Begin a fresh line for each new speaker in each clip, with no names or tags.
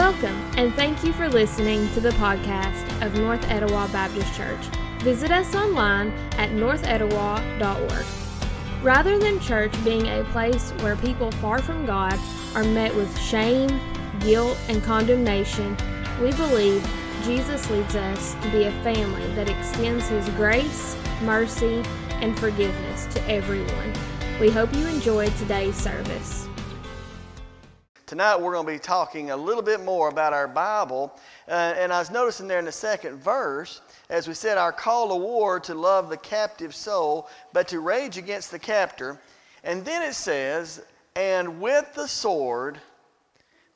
Welcome, and thank you for listening to the podcast of North Etowah Baptist Church. Visit us online at northetowah.org. Rather than church being a place where people far from God are met with shame, guilt, and condemnation, we believe Jesus leads us to be a family that extends His grace, mercy, and forgiveness to everyone. We hope you enjoyed today's service.
Tonight we're going to be talking a little bit more about our Bible. Uh, and I was noticing there in the second verse, as we said, our call to war to love the captive soul, but to rage against the captor. And then it says, and with the sword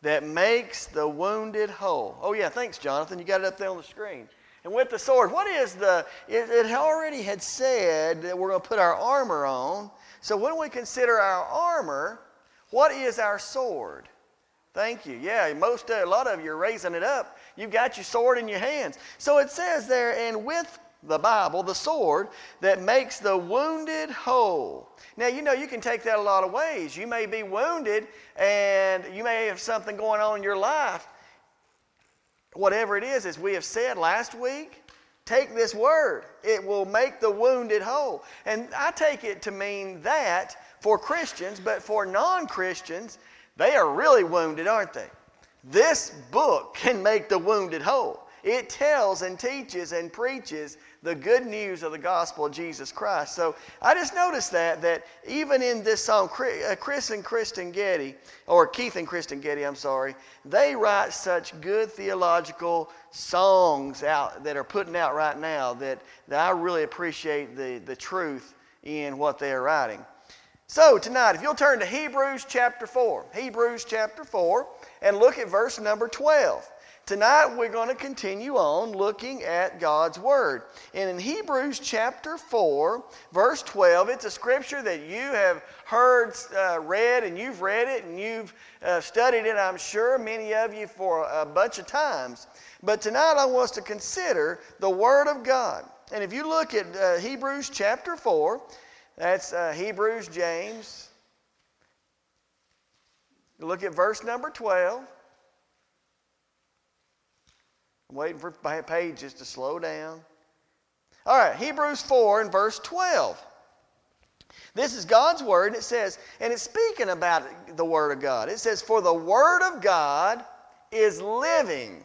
that makes the wounded whole. Oh, yeah, thanks, Jonathan. You got it up there on the screen. And with the sword, what is the, it, it already had said that we're going to put our armor on. So when we consider our armor, what is our sword? Thank you. Yeah, most a lot of you are raising it up. You've got your sword in your hands. So it says there, and with the Bible, the sword that makes the wounded whole. Now, you know, you can take that a lot of ways. You may be wounded and you may have something going on in your life. Whatever it is, as we have said last week, take this word. It will make the wounded whole. And I take it to mean that for Christians, but for non Christians, they are really wounded, aren't they? This book can make the wounded whole. It tells and teaches and preaches the good news of the gospel of Jesus Christ. So I just noticed that that even in this song, uh, Chris and Kristen Getty, or Keith and Kristen Getty, I'm sorry, they write such good theological songs out that are putting out right now that, that I really appreciate the, the truth in what they are writing. So, tonight, if you'll turn to Hebrews chapter 4, Hebrews chapter 4, and look at verse number 12. Tonight, we're going to continue on looking at God's Word. And in Hebrews chapter 4, verse 12, it's a scripture that you have heard uh, read, and you've read it, and you've uh, studied it, I'm sure, many of you for a bunch of times. But tonight, I want us to consider the Word of God. And if you look at uh, Hebrews chapter 4, that's uh, Hebrews, James. Look at verse number 12. I'm waiting for pages to slow down. All right, Hebrews 4 and verse 12. This is God's word, and it says, and it's speaking about the word of God. It says, For the word of God is living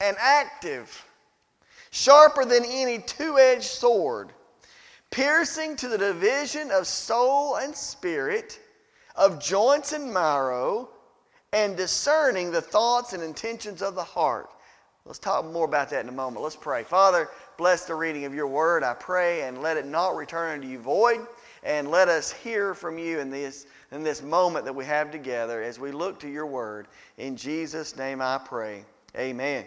and active, sharper than any two edged sword piercing to the division of soul and spirit, of joints and marrow, and discerning the thoughts and intentions of the heart. Let's talk more about that in a moment. Let's pray. Father, bless the reading of your word, I pray, and let it not return unto you void. And let us hear from you in this, in this moment that we have together as we look to your word. In Jesus' name I pray. Amen.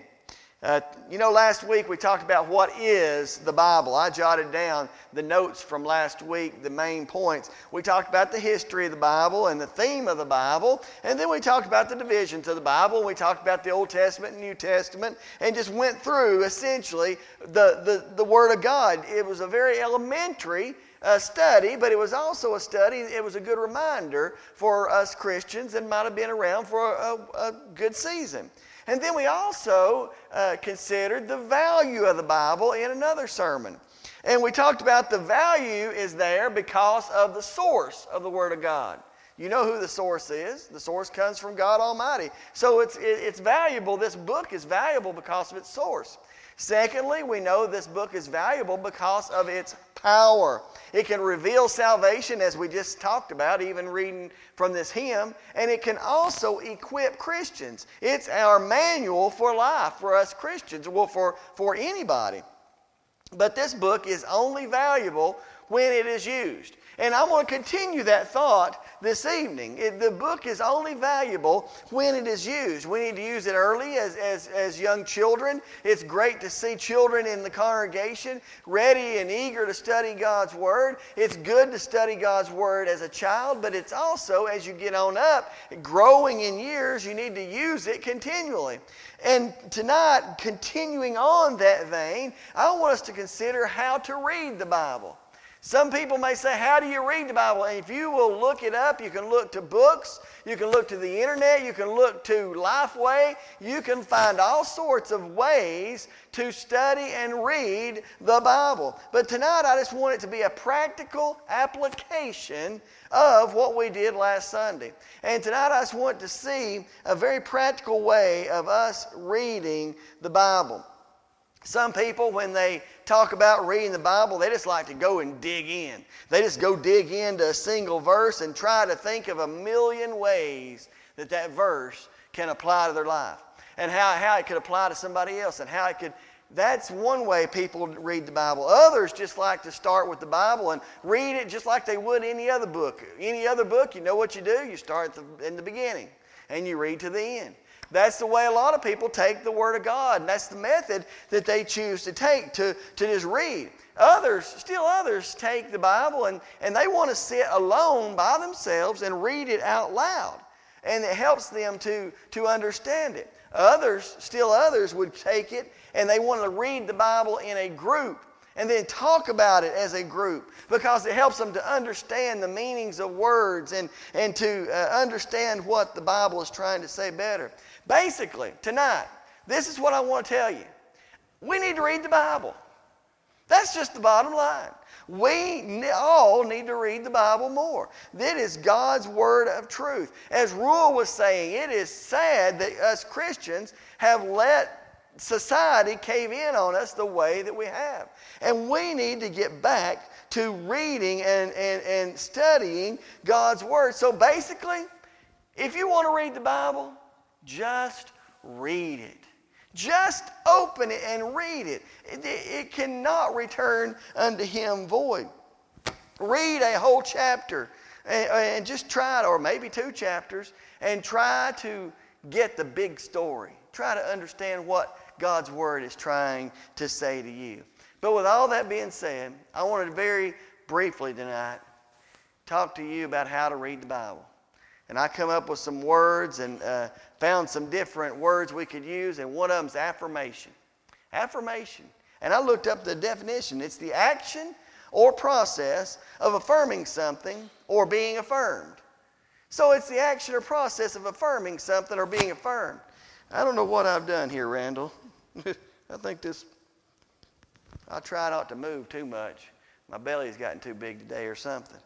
Uh, you know, last week we talked about what is the Bible. I jotted down the notes from last week, the main points. We talked about the history of the Bible and the theme of the Bible, and then we talked about the divisions of the Bible. We talked about the Old Testament and New Testament, and just went through essentially the, the, the Word of God. It was a very elementary uh, study, but it was also a study, it was a good reminder for us Christians and might have been around for a, a, a good season. And then we also uh, considered the value of the Bible in another sermon. And we talked about the value is there because of the source of the Word of God. You know who the source is. The source comes from God Almighty. So it's, it, it's valuable. This book is valuable because of its source. Secondly, we know this book is valuable because of its power. It can reveal salvation, as we just talked about, even reading from this hymn, and it can also equip Christians. It's our manual for life for us Christians, well, for, for anybody. But this book is only valuable when it is used. And I want to continue that thought this evening. It, the book is only valuable when it is used. We need to use it early as, as, as young children. It's great to see children in the congregation ready and eager to study God's Word. It's good to study God's Word as a child, but it's also, as you get on up, growing in years, you need to use it continually. And tonight, continuing on that vein, I want us to consider how to read the Bible. Some people may say, How do you read the Bible? And if you will look it up, you can look to books, you can look to the internet, you can look to Lifeway, you can find all sorts of ways to study and read the Bible. But tonight, I just want it to be a practical application of what we did last Sunday. And tonight, I just want to see a very practical way of us reading the Bible. Some people, when they talk about reading the Bible, they just like to go and dig in. They just go dig into a single verse and try to think of a million ways that that verse can apply to their life and how, how it could apply to somebody else and how it could. That's one way people read the Bible. Others just like to start with the Bible and read it just like they would any other book. Any other book, you know what you do? You start in the beginning and you read to the end. That's the way a lot of people take the Word of God, and that's the method that they choose to take to, to just read. Others, still others, take the Bible and, and they want to sit alone by themselves and read it out loud. And it helps them to, to understand it. Others, still others, would take it and they want to read the Bible in a group and then talk about it as a group because it helps them to understand the meanings of words and, and to uh, understand what the Bible is trying to say better. Basically, tonight, this is what I want to tell you. We need to read the Bible. That's just the bottom line. We all need to read the Bible more. That is God's word of truth. As Rule was saying, it is sad that us Christians have let society cave in on us the way that we have. And we need to get back to reading and, and, and studying God's Word. So basically, if you want to read the Bible, just read it. Just open it and read it. It, it cannot return unto him void. Read a whole chapter and, and just try it, or maybe two chapters, and try to get the big story. Try to understand what God's Word is trying to say to you. But with all that being said, I wanted to very briefly tonight talk to you about how to read the Bible. And I come up with some words and uh, found some different words we could use, and one of them is affirmation. Affirmation. And I looked up the definition it's the action or process of affirming something or being affirmed. So it's the action or process of affirming something or being affirmed. I don't know what I've done here, Randall. I think this, I try not to move too much. My belly's gotten too big today or something.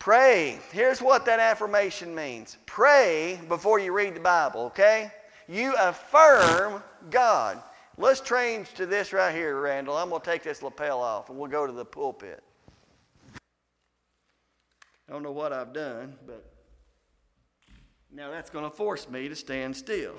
Pray. Here's what that affirmation means pray before you read the Bible, okay? You affirm God. Let's change to this right here, Randall. I'm going to take this lapel off and we'll go to the pulpit. I don't know what I've done, but now that's going to force me to stand still.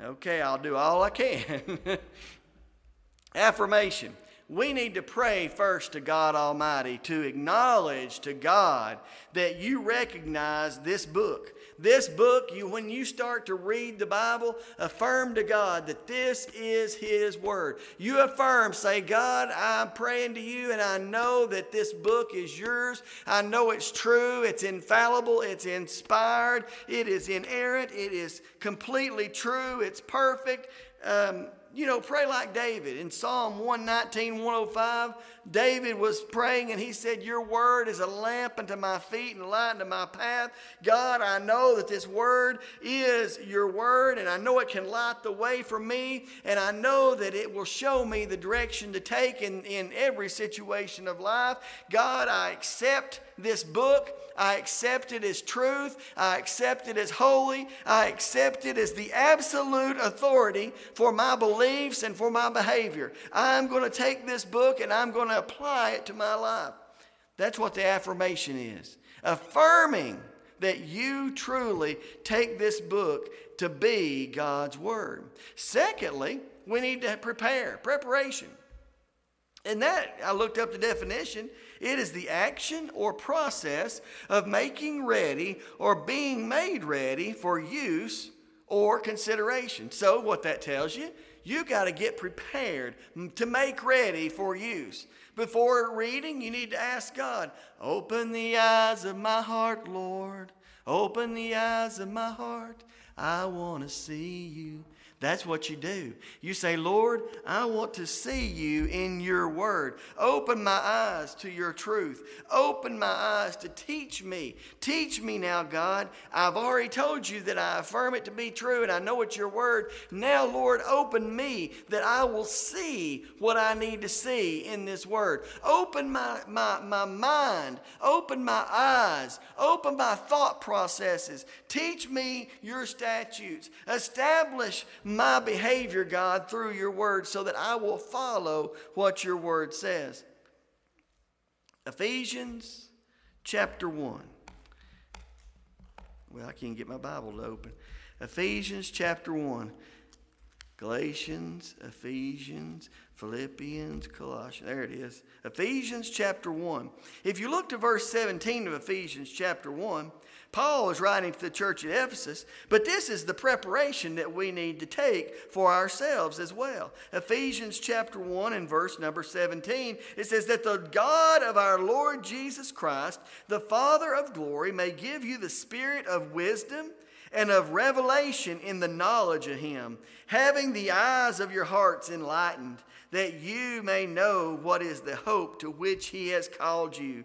Okay, I'll do all I can. Affirmation we need to pray first to God Almighty to acknowledge to God that you recognize this book. This book, you, when you start to read the Bible, affirm to God that this is His Word. You affirm, say, God, I'm praying to you, and I know that this book is yours. I know it's true, it's infallible, it's inspired, it is inerrant, it is completely true, it's perfect. Um, you know, pray like David. In Psalm 119, 105, David was praying and he said, Your word is a lamp unto my feet and a light unto my path. God, I know that this word is your word and I know it can light the way for me and I know that it will show me the direction to take in, in every situation of life. God, I accept this book. I accept it as truth. I accept it as holy. I accept it as the absolute authority for my beliefs and for my behavior. I'm going to take this book and I'm going to apply it to my life. That's what the affirmation is affirming that you truly take this book to be God's Word. Secondly, we need to prepare, preparation. And that, I looked up the definition, it is the action or process of making ready or being made ready for use or consideration. So, what that tells you, you got to get prepared to make ready for use. Before reading, you need to ask God, Open the eyes of my heart, Lord. Open the eyes of my heart. I want to see you. That's what you do. You say, Lord, I want to see you in your word. Open my eyes to your truth. Open my eyes to teach me. Teach me now, God. I've already told you that I affirm it to be true and I know it's your word. Now, Lord, open me that I will see what I need to see in this word. Open my, my, my mind. Open my eyes. Open my thought processes. Teach me your statutes. Establish my behavior, God, through your word so that I will follow what your word says. Ephesians chapter 1. Well, I can't get my Bible to open. Ephesians chapter 1. Galatians, Ephesians, Philippians, Colossians. There it is. Ephesians chapter 1. If you look to verse 17 of Ephesians chapter 1, Paul is writing to the church at Ephesus, but this is the preparation that we need to take for ourselves as well. Ephesians chapter 1 and verse number 17, it says that the God of our Lord Jesus Christ, the Father of glory, may give you the spirit of wisdom and of revelation in the knowledge of him, having the eyes of your hearts enlightened, that you may know what is the hope to which he has called you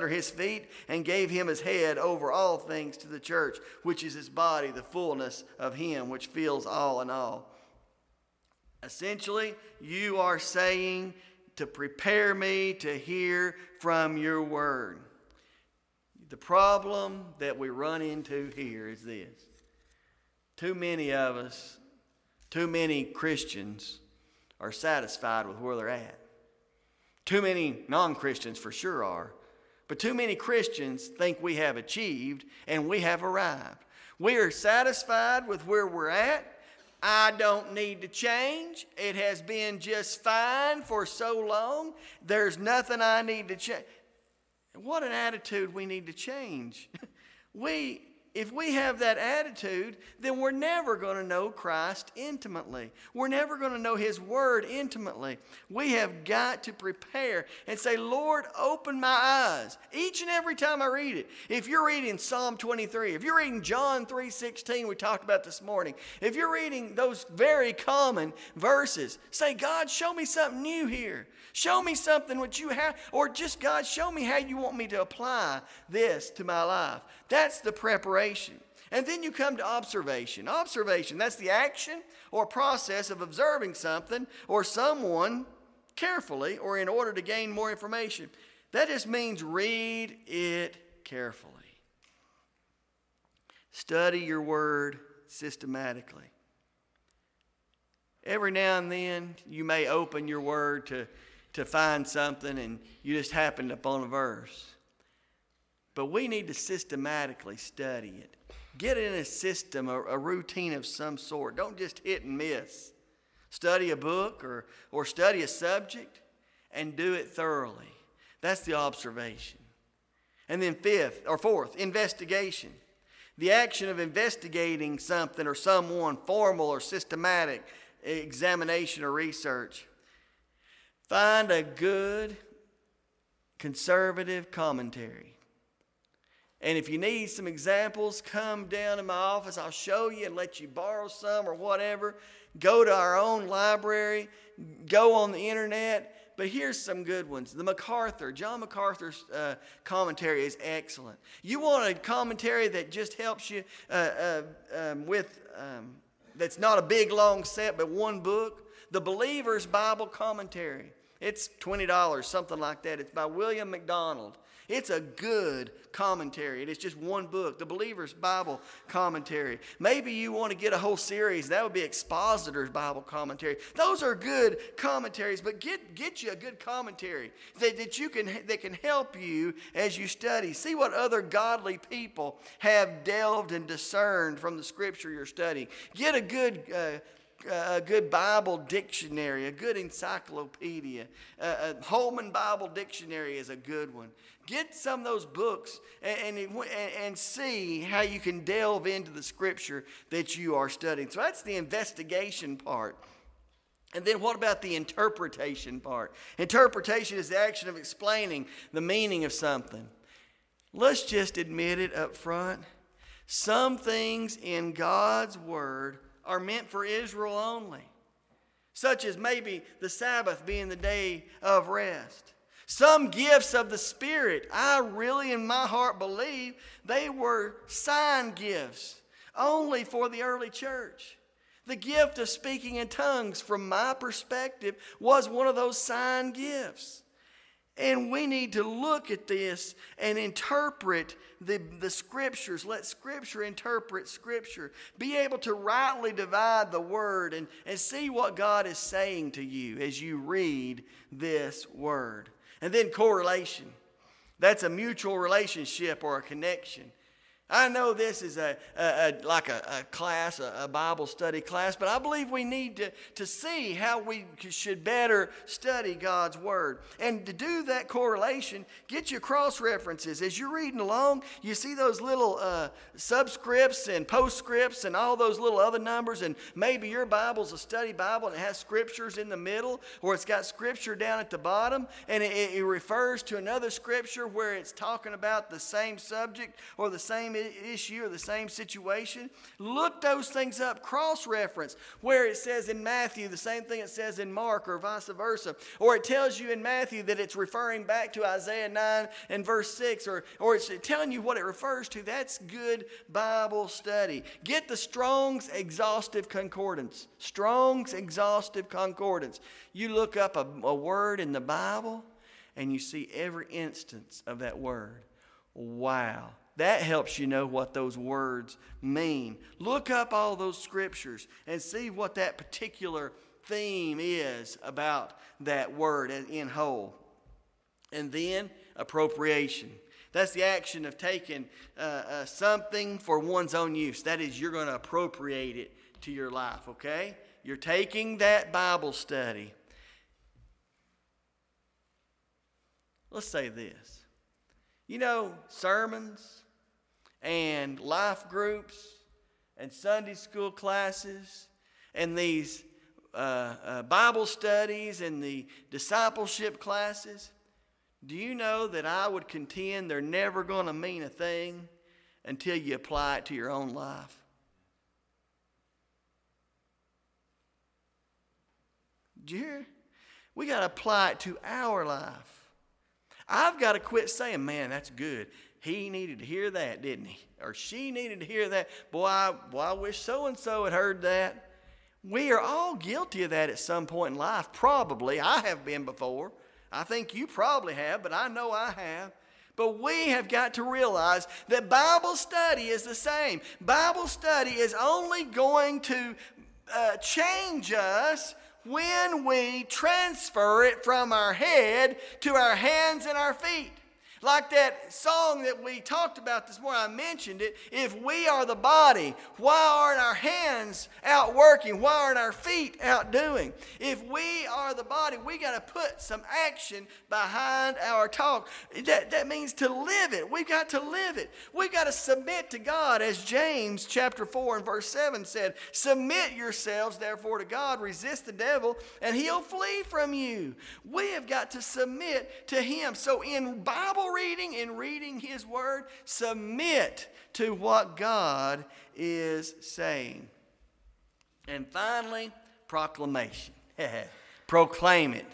under his feet and gave him his head over all things to the church, which is his body, the fullness of him which fills all in all. Essentially, you are saying to prepare me to hear from your word. The problem that we run into here is this too many of us, too many Christians are satisfied with where they're at. Too many non Christians for sure are. But too many Christians think we have achieved and we have arrived. We are satisfied with where we're at. I don't need to change. It has been just fine for so long. There's nothing I need to change. What an attitude we need to change. we if we have that attitude, then we're never going to know Christ intimately. We're never going to know His Word intimately. We have got to prepare and say, Lord, open my eyes. Each and every time I read it. If you're reading Psalm 23, if you're reading John 3.16, we talked about this morning, if you're reading those very common verses, say, God, show me something new here. Show me something what you have, or just God, show me how you want me to apply this to my life. That's the preparation. And then you come to observation. Observation, that's the action or process of observing something or someone carefully or in order to gain more information. That just means read it carefully. Study your word systematically. Every now and then, you may open your word to to find something and you just happened upon a verse. But we need to systematically study it. Get in a system, a, a, routine of some sort. Don't just hit and miss. Study a book or, or study a subject and do it thoroughly. That's the observation. And then, fifth or fourth, investigation. The action of investigating something or someone, formal or systematic examination or research. Find a good conservative commentary. And if you need some examples, come down to my office. I'll show you and let you borrow some or whatever. Go to our own library, go on the internet. But here's some good ones. The MacArthur, John MacArthur's uh, commentary is excellent. You want a commentary that just helps you uh, uh, um, with, um, that's not a big long set, but one book? The Believer's Bible Commentary. It's $20, something like that. It's by William MacDonald. It's a good commentary. It's just one book, the Believer's Bible Commentary. Maybe you want to get a whole series. That would be Expositor's Bible Commentary. Those are good commentaries, but get, get you a good commentary that, that, you can, that can help you as you study. See what other godly people have delved and discerned from the scripture you're studying. Get a good uh, a good Bible dictionary, a good encyclopedia. A, a Holman Bible Dictionary is a good one. Get some of those books and, and, and see how you can delve into the scripture that you are studying. So that's the investigation part. And then what about the interpretation part? Interpretation is the action of explaining the meaning of something. Let's just admit it up front. Some things in God's Word are meant for Israel only, such as maybe the Sabbath being the day of rest. Some gifts of the Spirit, I really in my heart believe they were sign gifts only for the early church. The gift of speaking in tongues, from my perspective, was one of those sign gifts. And we need to look at this and interpret the, the scriptures. Let scripture interpret scripture. Be able to rightly divide the word and, and see what God is saying to you as you read this word. And then correlation. That's a mutual relationship or a connection. I know this is a, a, a like a, a class, a, Bible study class, but I believe we need to, to see how we should better study God's Word. And to do that correlation, get your cross references. As you're reading along, you see those little uh, subscripts and postscripts and all those little other numbers, and maybe your Bible's a study Bible and it has scriptures in the middle, or it's got scripture down at the bottom, and it, it refers to another scripture where it's talking about the same subject or the same issue or the same situation, look those things up, cross reference where it says in Matthew the same thing it says in Mark or vice versa. Or it tells you in Matthew that it's referring back to Isaiah 9 and verse 6, or, or it's telling you what it refers to. That's good Bible study. Get the Strong's Exhaustive Concordance. Strong's Exhaustive Concordance. You look up a, a word in the Bible and you see every instance of that word. Wow. That helps you know what those words mean. Look up all those scriptures and see what that particular theme is about that word in whole. And then appropriation. That's the action of taking uh, uh, something for one's own use. That is, you're going to appropriate it to your life, okay? You're taking that Bible study. Let's say this. You know, sermons, and life groups and Sunday school classes and these uh, uh, Bible studies and the discipleship classes, do you know that I would contend they're never going to mean a thing until you apply it to your own life? Do you hear? We got to apply it to our life. I've got to quit saying, man, that's good. He needed to hear that, didn't he? Or she needed to hear that. Boy, I, boy, I wish so and so had heard that. We are all guilty of that at some point in life. Probably. I have been before. I think you probably have, but I know I have. But we have got to realize that Bible study is the same. Bible study is only going to uh, change us when we transfer it from our head to our hands and our feet. Like that song that we talked about this morning, I mentioned it. If we are the body, why aren't our hands out working? Why aren't our feet out doing? If we are the body, we got to put some action behind our talk. That, that means to live it. We've got to live it. We've got to submit to God, as James chapter 4 and verse 7 said Submit yourselves, therefore, to God, resist the devil, and he'll flee from you. We have got to submit to Him. So, in Bible reading and reading His Word, submit to what God is saying. And finally, proclamation. Proclaim it.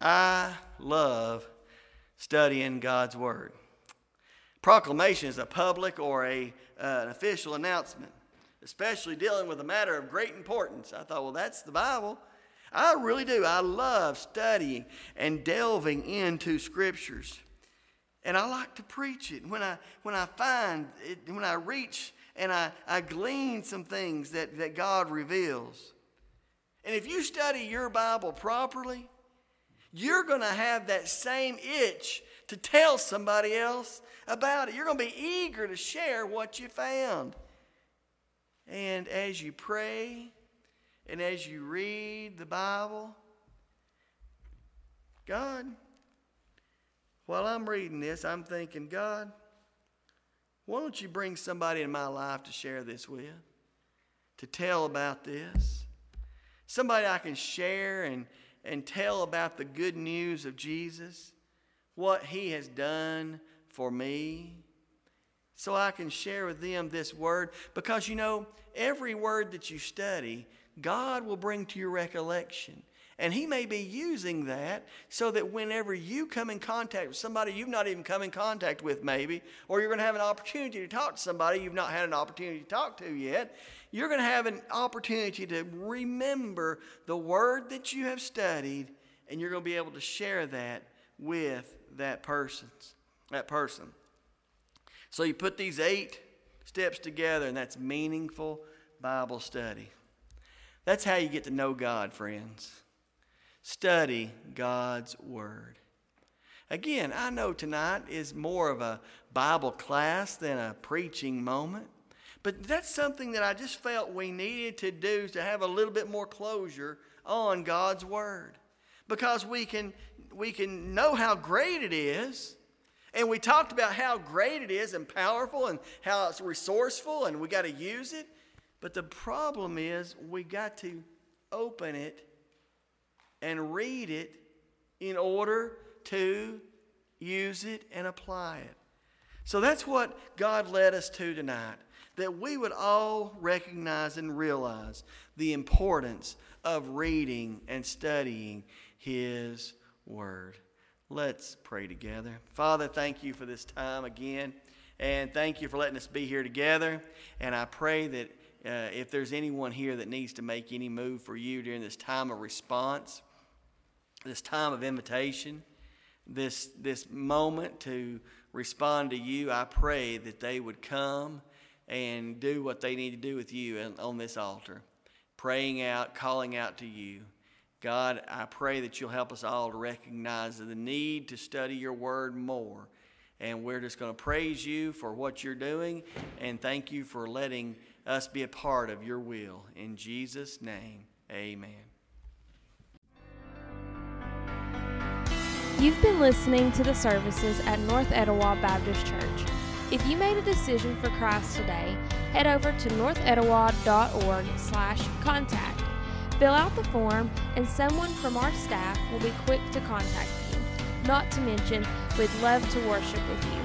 I love studying God's Word. Proclamation is a public or a, uh, an official announcement, especially dealing with a matter of great importance. I thought, well, that's the Bible. I really do. I love studying and delving into scriptures. And I like to preach it. When I, when I find, it, when I reach and I, I glean some things that, that God reveals. And if you study your Bible properly, you're going to have that same itch to tell somebody else about it. You're going to be eager to share what you found. And as you pray and as you read the Bible, God, while I'm reading this, I'm thinking, God, why don't you bring somebody in my life to share this with, to tell about this? Somebody I can share and, and tell about the good news of Jesus, what he has done for me, so I can share with them this word. Because you know, every word that you study, God will bring to your recollection. And He may be using that so that whenever you come in contact with somebody you've not even come in contact with, maybe, or you're going to have an opportunity to talk to somebody you've not had an opportunity to talk to yet, you're going to have an opportunity to remember the word that you have studied, and you're going to be able to share that with that person. That person. So you put these eight steps together, and that's meaningful Bible study. That's how you get to know God, friends. Study God's Word. Again, I know tonight is more of a Bible class than a preaching moment, but that's something that I just felt we needed to do to have a little bit more closure on God's Word. Because we can, we can know how great it is, and we talked about how great it is and powerful and how it's resourceful and we got to use it. But the problem is we got to open it and read it in order to use it and apply it. So that's what God led us to tonight that we would all recognize and realize the importance of reading and studying His Word. Let's pray together. Father, thank you for this time again, and thank you for letting us be here together. And I pray that uh, if there's anyone here that needs to make any move for you during this time of response, this time of invitation, this, this moment to respond to you, I pray that they would come and do what they need to do with you on this altar, praying out, calling out to you. God, I pray that you'll help us all to recognize the need to study your word more. And we're just going to praise you for what you're doing and thank you for letting us be a part of your will. In Jesus' name, amen.
You've been listening to the services at North Etowah Baptist Church. If you made a decision for Christ today, head over to northetowah.org slash contact Fill out the form, and someone from our staff will be quick to contact you. Not to mention, we'd love to worship with you.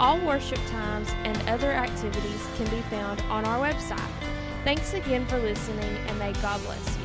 All worship times and other activities can be found on our website. Thanks again for listening, and may God bless you.